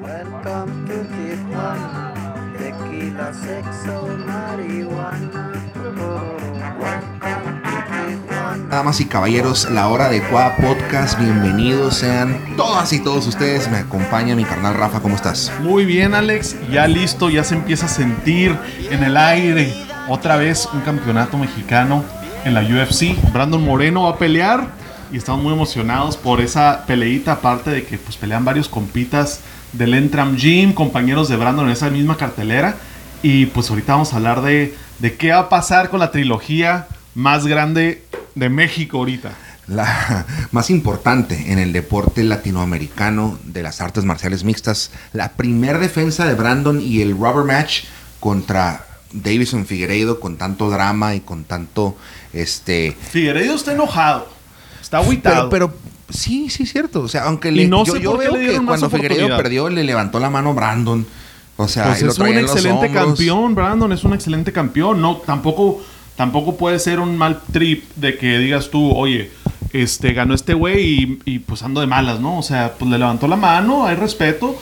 Welcome to Tijuana. Tequila, sexo, marihuana. Welcome to Tijuana. Damas y caballeros, la hora adecuada podcast, bienvenidos sean todas y todos ustedes. Me acompaña mi carnal Rafa, ¿cómo estás? Muy bien, Alex. Ya listo, ya se empieza a sentir en el aire otra vez un campeonato mexicano en la UFC. Brandon Moreno va a pelear y estamos muy emocionados por esa peleita, aparte de que pues pelean varios compitas del Entram Gym, compañeros de Brandon en esa misma cartelera. Y pues ahorita vamos a hablar de, de qué va a pasar con la trilogía más grande de México ahorita. La más importante en el deporte latinoamericano de las artes marciales mixtas, la primer defensa de Brandon y el rubber match contra Davison Figueiredo con tanto drama y con tanto este Figueiredo está enojado, está agüitado. pero, pero sí, sí es cierto, o sea, aunque Y le, no yo, sé yo por qué veo le que dieron cuando oportunidad. perdió le levantó la mano Brandon. O sea, Pues es un excelente campeón, Brandon, es un excelente campeón. No, tampoco, tampoco puede ser un mal trip de que digas tú, oye, este ganó este güey y, y, pues ando de malas, ¿no? O sea, pues le levantó la mano, hay respeto,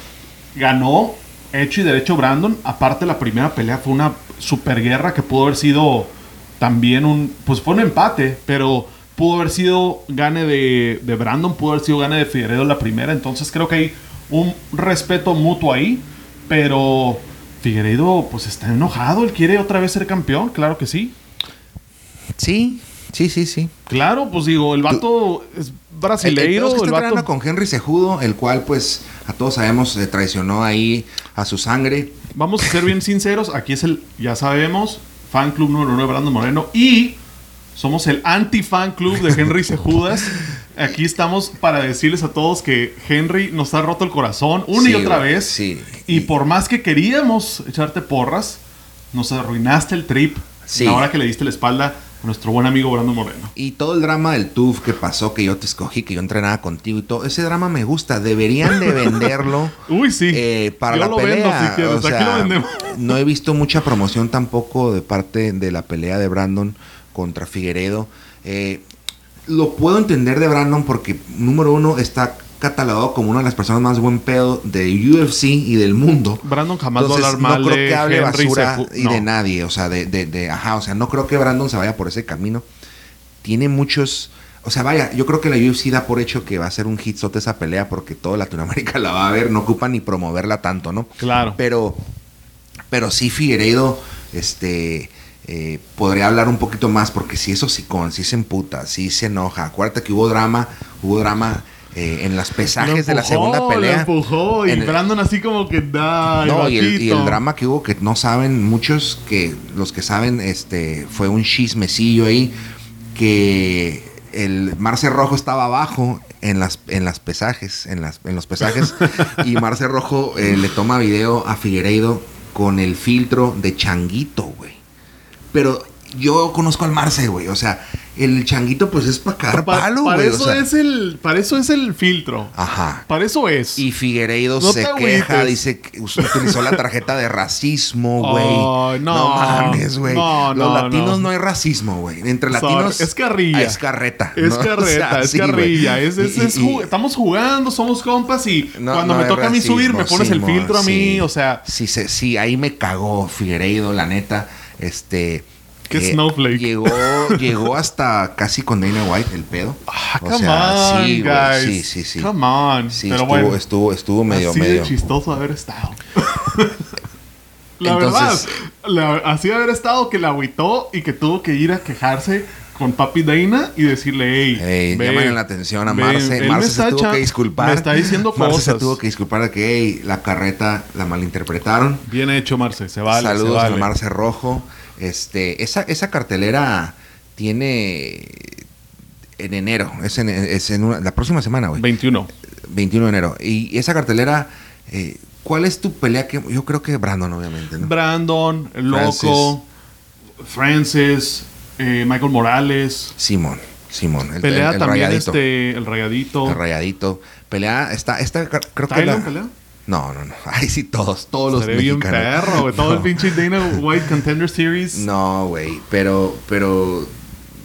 ganó, hecho y derecho Brandon. Aparte, la primera pelea fue una super guerra que pudo haber sido también un, pues fue un empate, pero pudo haber sido gane de, de Brandon, pudo haber sido gane de Figueredo la primera. Entonces creo que hay un respeto mutuo ahí, pero Figueiredo pues está enojado, él quiere otra vez ser campeón, claro que sí. Sí, sí, sí, sí. Claro, pues digo, el vato es El, el brasileiro, el, está entrenando vato... con Henry Sejudo, el cual, pues, a todos sabemos, eh, traicionó ahí a su sangre. Vamos a ser bien sinceros, aquí es el, ya sabemos, fan club número uno de Brandon Moreno y somos el anti-fan club de Henry Sejudas. Aquí estamos para decirles a todos que Henry nos ha roto el corazón una y Sí, otra güey, vez. sí. Y por más que queríamos echarte porras, nos arruinaste el trip Sí. ahora que le diste la espalda a nuestro buen amigo Brandon Moreno. Y todo el drama del TUF que pasó, que yo te escogí, que yo entrenaba contigo y todo, ese drama me gusta. Deberían de venderlo. Uy, sí. eh, para Yo la lo pelea. vendo si. O Aquí sea, lo vendemos. no he visto mucha promoción tampoco de parte de la pelea de Brandon contra Figueredo. Eh, lo puedo entender de Brandon porque, número uno, está catalogado como una de las personas más buen pedo de UFC y del mundo. Brandon jamás va a hablar mal no creo de que hable Henry basura y no. de nadie, o sea, de, de, de- ajá, o sea, no creo que Brandon se vaya por ese camino. Tiene muchos, o sea, vaya, yo creo que la UFC da por hecho que va a ser un hitzote esa pelea porque toda Latinoamérica la va a ver, no ocupa ni promoverla tanto, ¿no? Claro. Pero, pero sí Figueiredo, este, eh, podría hablar un poquito más porque si eso sí con, sí se emputa, sí se enoja. Acuérdate que hubo drama, hubo drama eh, en las pesajes de la segunda pelea. Lo empujó y En el- Brandon así como que da. no, y el, y el drama que hubo que no saben muchos que los que saben este fue un chismecillo ahí que el Marce Rojo estaba abajo en las en las pesajes, en las en los pesajes y Marce Rojo eh, le toma video a Figueiredo con el filtro de changuito, güey. Pero yo conozco al Marce, güey, o sea, el changuito pues es para cagar Pa- palo, para güey, o eso sea. es el, para eso es el filtro. Ajá. Para eso es. Y Figueiredo No se queja, dice que utilizó la tarjeta de racismo, güey. Ay, no. mames, güey. No, Los no, latinos no. no. hay racismo, güey. Entre latinos es carrilla. Es carreta. Es ¿no? carreta, O sea, es sí, carrilla. Es, es- Y- es y- ju- estamos jugando, somos compas y no- cuando no me toca a mí subir me pones el filtro a mí. O sea, Sí, sí, ahí me cagó Figueiredo, la neta. Este. Qué snowflake. Llegó, llegó hasta casi con Dana White el pedo. ah, O come sea, on, sí, guys. sí, sí, sí. Come on. Sí, Pero estuvo, bueno, estuvo, estuvo medio, así medio. de chistoso haber estado. la Entonces- verdad, la- así haber estado que la agüitó y que tuvo que ir a quejarse con papi Dana y decirle, hey, Ey, ve, llámale la atención a Marce. Marce se tuvo que disculpar. Me está diciendo Marce cosas. se tuvo que disculpar de que ey, la carreta la malinterpretaron. Bien hecho, Marce. Se vale, Saludos se vale. a Marce Rojo. Este, esa, esa cartelera tiene en enero. Es en, es en una- la próxima semana, güey. 21. 21 de enero. Y esa cartelera, eh, ¿cuál es tu pelea? que Yo creo que Brandon, obviamente, ¿no? Brandon, el Loco, Francis, eh, Michael Morales. Simón, Simón. El, pelea el- el también rayadito. este, el rayadito. El rayadito. Pelea, está, esta creo que ¿Tylon la- pelea? No, no, no. Ay, sí, todos, todos los bien mexicanos. perro, güey. Todo el No. pinche Dana White Contender Series. No, güey, pero, pero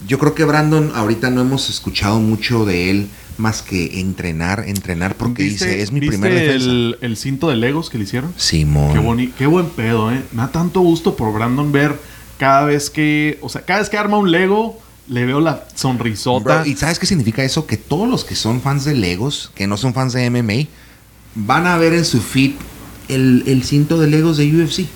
yo creo que Brandon ahorita no hemos escuchado mucho de él más que entrenar, entrenar, porque ¿Viste- dice, es mi viste primer defensa. el, el cinto de Legos que le hicieron? Simón. Qué, boni- qué buen pedo, ¿eh? Me da tanto gusto por Brandon ver cada vez que, o sea, cada vez que arma un Lego, le veo la sonrisota. Bro, ¿Y sabes qué significa eso? Que todos los que son fans de Legos, que no son fans de MMA, van a ver en su feed el, el cinto de Legos de UFC.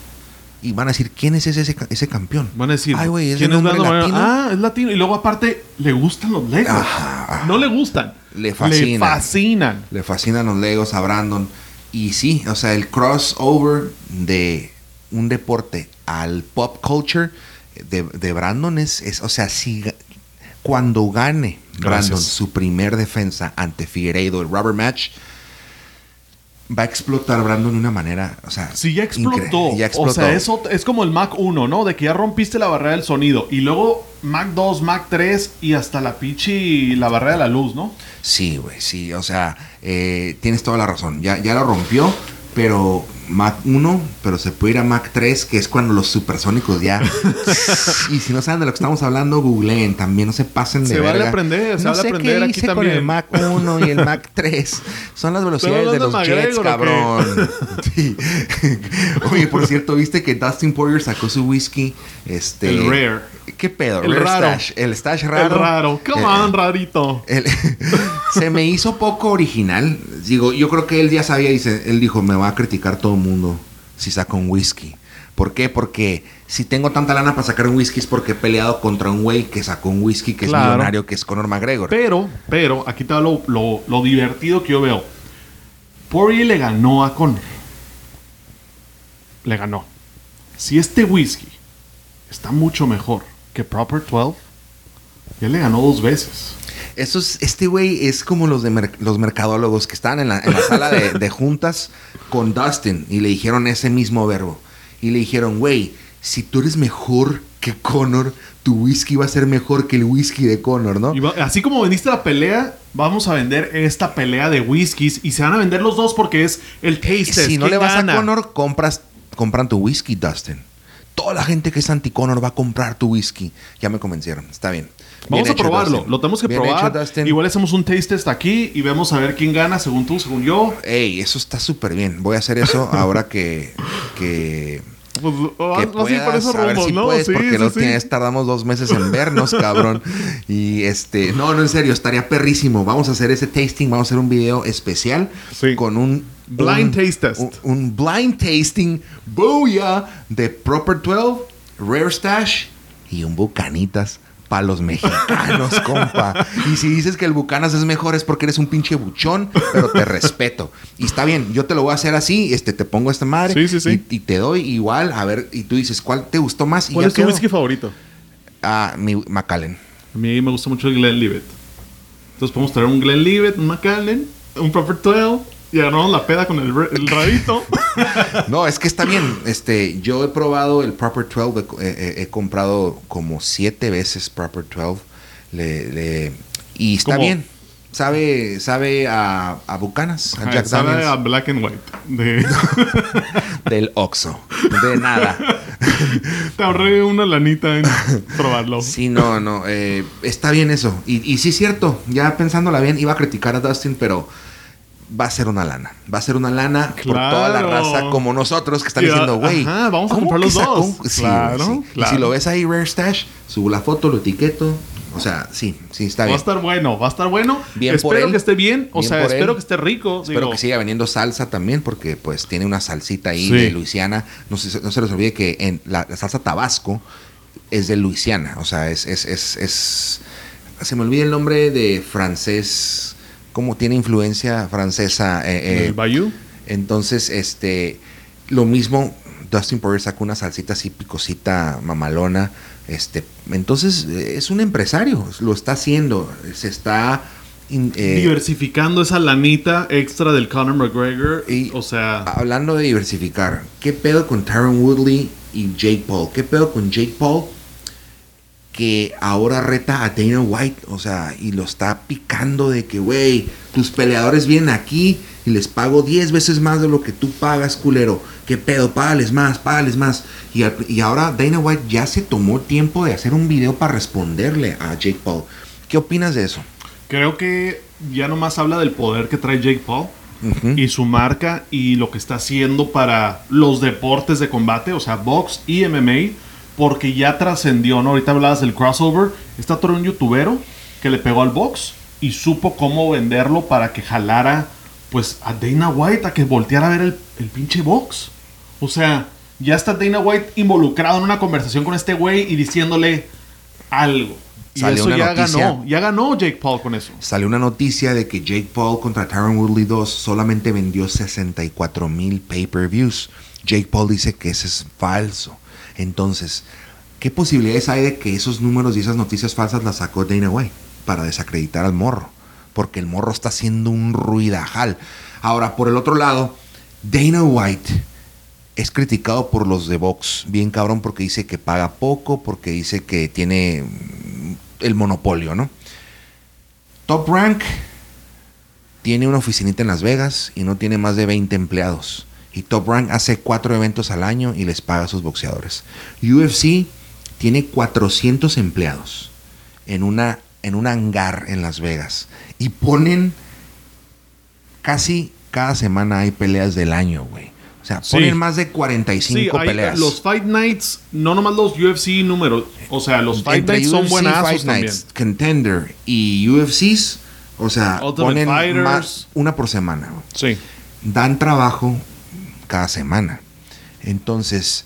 Y van a decir, ¿quién es ese, ese, ese campeón? Van a decir, Ay, güey, ¿es de ¿quién es latino? Ah, es latino. Y luego aparte, le gustan los Legos. Ajá. No le gustan. Le fascinan. Le fascinan. Le fascinan los Legos a Brandon. Y sí, o sea, el crossover de un deporte al pop culture de, de Brandon es, es, o sea, si cuando gane Brandon Gracias. su primer defensa ante Figueiredo, el rubber match, va a explotar Brandon de una manera, o sea, Sí, ya explotó. ya explotó. O sea, eso es como el Mac 1, ¿no? De que ya rompiste la barrera del sonido. Y luego Mac 2, Mac 3 y hasta la pichi la barrera de la luz, ¿no? Sí, güey, sí, o sea, eh, tienes toda la razón. Ya, ya lo rompió, pero Mac 1, pero se puede ir a Mac 3, que es cuando los supersónicos ya. y si no saben de lo que estamos hablando, googleen también, no se pasen de Se vale verga. aprender, se no vale sé aprender qué aquí hice con también. el Mac 1 y el Mac 3. Son las velocidades de los jets, cabrón. Sí. Oye, por cierto, ¿viste que Dustin Poirier sacó su whisky? Este, El Rare. ¿Qué pedo? El raro. Stash. El stash raro. El raro. Come Eh, on, rarito. se me hizo poco original. Digo, yo creo que él ya sabía, dice, él dijo, me va a criticar todo el mundo si saco un whisky. ¿Por qué? Porque si tengo tanta lana para sacar un whisky es porque he peleado contra un güey que sacó un whisky que Claro. es millonario, que es Conor McGregor. Pero, pero, aquí lo, lo- lo divertido que yo veo. Poirier le ganó a Conor. Le ganó. Si este whisky está mucho mejor que Proper 12, ya le ganó dos veces. Eso es, este güey es como los de mer- los mercadólogos que estaban en la, en la sala de, de juntas con Dustin y le dijeron ese mismo verbo. Y le dijeron, güey, si tú eres mejor que Conor, tu whisky va a ser mejor que el whisky de Conor, ¿no? Y va- así como vendiste la pelea, vamos a vender esta pelea de whiskies y se van a vender los dos porque es el taste si no ¿Quién le vas gana? a Conor, compras, compran tu whisky, Dustin. Toda la gente que es anti-Conor va a comprar tu whisky. Ya me convencieron. Está bien. Vamos Bien a probarlo. Dustin. Lo tenemos que Bien probar. hecho. Igual hacemos un taste test aquí y vemos a ver quién gana, según tú, según yo. Ey, eso está súper bien. Voy a hacer eso ahora que... que Pues, que vas a ir por puedas, esos a ver rumbos, si ¿no? puedes, Sí, porque sí, sí. tardamos dos meses en vernos, cabrón. Y este, no, no, en serio, estaría perrísimo. Vamos a hacer ese tasting, vamos a hacer un video especial Sí. con un Blind taste test. Un, un blind tasting, booyah, de Proper 12, Rare Stash y un Bucanitas. Para los mexicanos, compa. Y si dices que el Bucanas es mejor es porque eres un pinche buchón, pero te respeto. Y está bien, yo te lo voy a hacer así, este, te pongo esta madre Sí, sí, sí. Y, y te doy igual, a ver, y tú dices, ¿cuál te gustó más? Y ¿Cuál ya es tu whisky favorito? Ah, mi Macallen. A mí me gusta mucho el Glenlivet. Entonces podemos traer un Glenlivet, un Macallan, un Proper 12 y agarramos la peda con el, rarito. No, es que está bien. Este, yo he probado el Proper 12, he, he- he comprado como siete veces Proper 12. Le, le- y está ¿Cómo? bien. Sabe, sabe a, a Bucanas, a Jack sabe Daniels, a Black and White. De- del Oxxo. De nada. Te ahorré una lanita en probarlo. Sí, no, no. eh, está bien eso. Y, y sí es cierto. Ya pensándola bien, iba a criticar a Dustin, pero va a ser una lana. Va a ser una lana por toda la raza como nosotros que están diciendo, güey. vamos a ¿cómo comprar los dos? un-?" Sí, Claro. Y si lo ves ahí, Rare Stash, subo la foto, lo etiqueto. O sea, sí, sí, está Va a bien. estar bueno, va a estar bueno. Bien por espero él. que esté bien. O Bien sea, por espero él. que esté rico. Espero digo. que siga vendiendo salsa también, porque pues tiene una salsita ahí Sí. de Luisiana. No se, no se les olvide que en la, la salsa Tabasco es de Luisiana. O sea, es, es, es, es- Se me olvida el nombre de francés. ¿Cómo tiene influencia francesa? eh, eh, ¿El Bayou? entonces, este, lo mismo, Dustin Poirier sacó una salsita así picosita, mamalona. Este, entonces, eh, es un empresario, lo está haciendo, se está... in- eh, Diversificando esa lanita extra del Conor McGregor. Y- o sea, hablando de diversificar, ¿qué pedo con Tyron Woodley y Jake Paul? ¿Qué pedo con Jake Paul? Que ahora reta a Dana White, o sea, y lo está picando de que, güey, tus peleadores vienen aquí y les pago 10 veces más de lo que tú pagas, culero. ¿Qué pedo? Págales más, págales más. Y, al- y ahora Dana White ya se tomó tiempo de hacer un video para responderle a Jake Paul. ¿Qué opinas de eso? creo que ya nomás habla del poder que trae Jake Paul y su marca y lo que está haciendo para los deportes de combate, o sea, box y MMA, porque ya trascendió, ¿no? Ahorita hablabas del crossover. Está todo un youtubero que le pegó al box y supo cómo venderlo para que jalara, pues, a Dana White a que volteara a ver el, el pinche box. O sea, ya está Dana White involucrado en una conversación con este güey y diciéndole algo. Y Salió eso una ya noticia. ganó, ya ganó Jake Paul con eso. Salió una noticia de que Jake Paul contra Tyron Woodley 2 solamente vendió 64 mil pay-per-views. Jake Paul dice que ese es falso. Entonces, ¿qué posibilidades hay de que esos números y esas noticias falsas las sacó Dana White para desacreditar al morro? Porque el morro está haciendo un ruidajal. Ahora, por el otro lado, Dana White es criticado por los de Vox, bien cabrón, porque dice que paga poco, porque dice que tiene mm, el monopolio, ¿no? Top Rank tiene una oficinita en Las Vegas y no tiene más de 20 empleados. Y Top Rank hace cuatro eventos al año y les paga a sus boxeadores. UFC tiene 400 empleados en, una, en un hangar en Las Vegas. Y ponen casi cada semana hay peleas del año, güey. O sea, Sí. ponen más de 45 hay, peleas. Los Fight Nights, no nomás los UFC números. O sea, los Fight Entre Nights son UFC, buenazos Fight también. Nights, Contender y UFCs, o sea, Ultimate ponen más- una por semana. Sí. Dan trabajo cada semana. Entonces,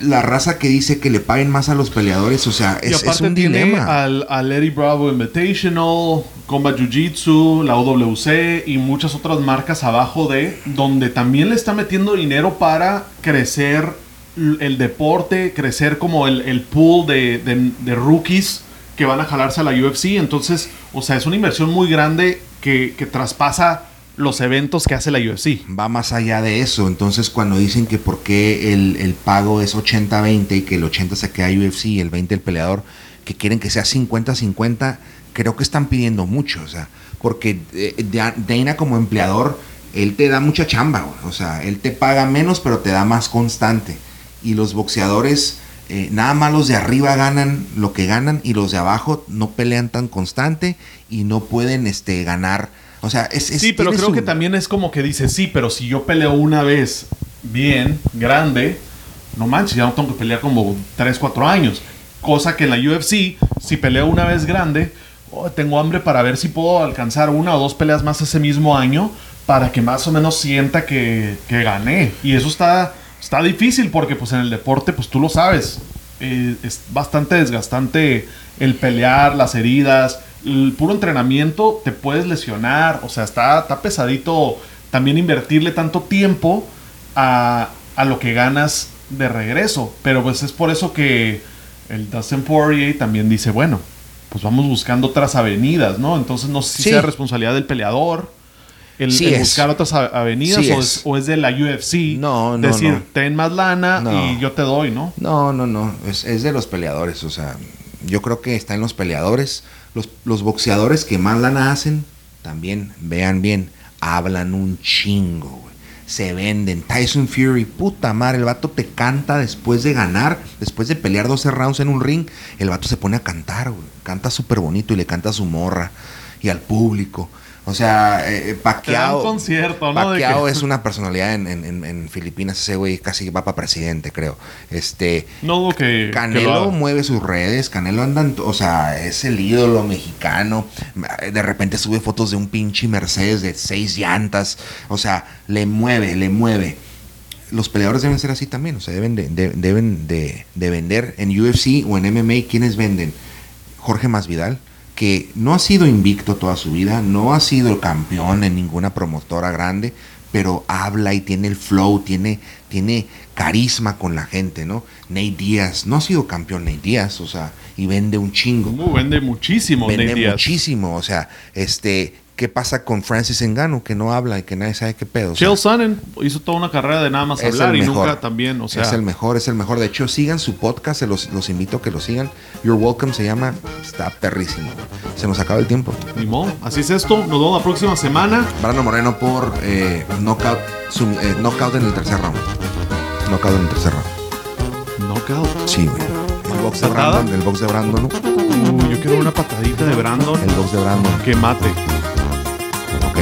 la raza que dice que le paguen más a los peleadores, o sea, y es, un tiene dilema. al, al Eddie Bravo Invitational, Combat Jiu Jitsu, la OWC y muchas otras marcas abajo de, donde también le está metiendo dinero para crecer el deporte, crecer como el, el pool de, de- de rookies que van a jalarse a la UFC. Entonces, o sea, es una inversión muy grande que, que traspasa los eventos que hace la UFC. Va más allá de eso. Entonces, cuando dicen que por qué el, el pago es 80-20 y que el 80 se queda UFC y el 20 el peleador, que quieren que sea 50-50, creo que están pidiendo mucho. O sea, porque eh, Da- Dana como empleador, él te da mucha chamba. O sea, él te paga menos, pero te da más constante. Y los boxeadores, eh, nada más los de arriba ganan lo que ganan y los de abajo no pelean tan constante y no pueden este, ganar. O sea, es... es- Sí, pero creo que también es como que dice, sí, pero si yo peleo una vez bien, grande, no manches, ya no tengo que pelear como 3, 4 años. Cosa que en la UFC, si peleo una vez grande, oh, tengo hambre para ver si puedo alcanzar una o dos peleas más ese mismo año para que más o menos sienta que, que gané. Y eso está, está difícil porque pues en el deporte, pues tú lo sabes, eh, es bastante desgastante el pelear, las heridas, el puro entrenamiento te puedes lesionar, o sea, está, está pesadito también invertirle tanto tiempo a, a lo que ganas de regreso, pero pues es por eso que el Dustin Poirier también dice, bueno, pues vamos buscando otras avenidas, ¿no? Entonces no sé si Sí. sea responsabilidad del peleador. El, Sí el es. buscar otras avenidas Sí o, es. es, o es de la UFC. No, no, Decir, no. ten más lana No. y yo te doy, ¿no? No, no, no. Es, es de los peleadores. O sea, yo creo que está en los peleadores. Los, los boxeadores que más lana hacen, también, vean bien, hablan un chingo, güey. Se venden. Tyson Fury, puta madre, el vato te canta después de ganar, después de pelear 12 rounds en un ring. El vato se pone a cantar, güey. Canta súper bonito y le canta a su morra y al público. O sea, eh, dan Pacquiao, concierto, ¿no? Pacquiao es una personalidad en, en- en- Filipinas. Ese güey casi va para presidente, creo. Este, No que lo Canelo mueve sus redes, Canelo anda, en to- o sea, es el ídolo mexicano. De repente sube fotos de un pinche Mercedes de seis llantas, o sea, le mueve, le mueve. Los peleadores deben ser así también, o sea, deben de, de- deben de, de vender en UFC o en MMA. ¿Quiénes venden? Jorge Masvidal, que no ha sido invicto toda su vida, no ha sido campeón en ninguna promotora grande, pero habla y tiene el flow, tiene, tiene carisma con la gente, ¿no? Nate Díaz, no ha sido campeón Nate Díaz, o sea, y vende un chingo. Uh, vende muchísimo, vende Nate muchísimo, o sea, este, ¿qué pasa con Francis Engano? Que no habla y que nadie sabe qué pedo. o sea, Chael Sonnen hizo toda una carrera de nada más hablar y mejor. nunca también, o sea. es el mejor, es el mejor. De hecho, sigan su podcast, se los, los invito a que lo sigan. Your Welcome se llama, está perrísimo. Se nos acaba el tiempo. Ni modo. Así es esto. Nos vemos la próxima semana. Brando Moreno por eh, knockout, sum- eh, knockout en el tercer round. Knockout en el tercer round. Knockout. Sí, güey. El box de. Brandon, el box de Brandon, ¿no? Uh, yo quiero una patadita de Brandon El box de Brandon. que mate.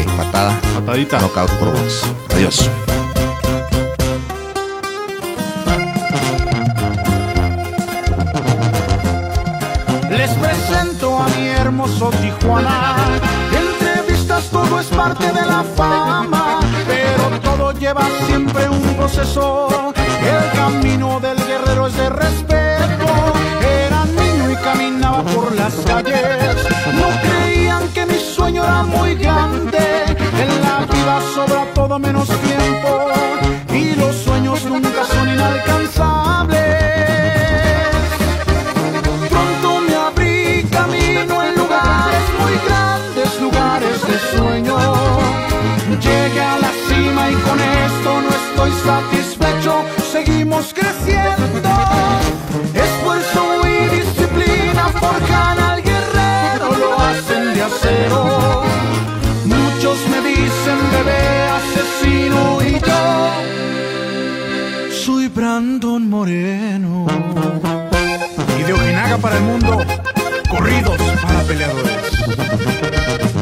Patada. Patadita. Knockout por box. Adiós. Les presento a mi hermoso Tijuana. Entrevistas, todo es parte de la fama, pero todo lleva siempre un proceso. El camino del guerrero es de respeto. Era niño y caminaba por las calles. No sueño era muy grande. En la vida sobra todo menos tiempo. Y los sueños nunca son inalcanzables. Pronto me abrí camino en lugares muy grandes, lugares de sueño. Llegué a la cima y con esto no estoy satisfecho. Seguimos creciendo. Para el mundo, corridos para peleadores.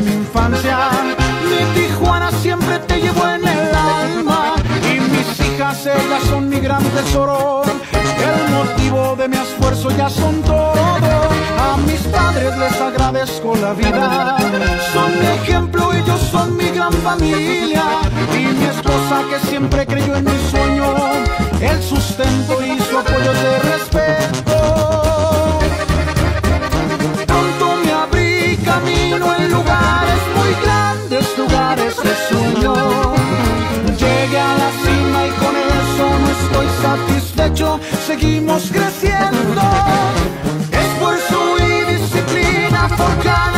De mi infancia. Mi Tijuana siempre te llevo en el alma. Y mis hijas, ellas son mi gran tesoro. El motivo de mi esfuerzo ya son todo. A mis padres les agradezco la vida. Son mi ejemplo, ellos son mi gran familia. Y mi esposa que siempre creyó en mi sueño. El sustento y su apoyo de respeto. Llegué a la cima y con eso no estoy satisfecho, seguimos creciendo. Esfuerzo y disciplina por cada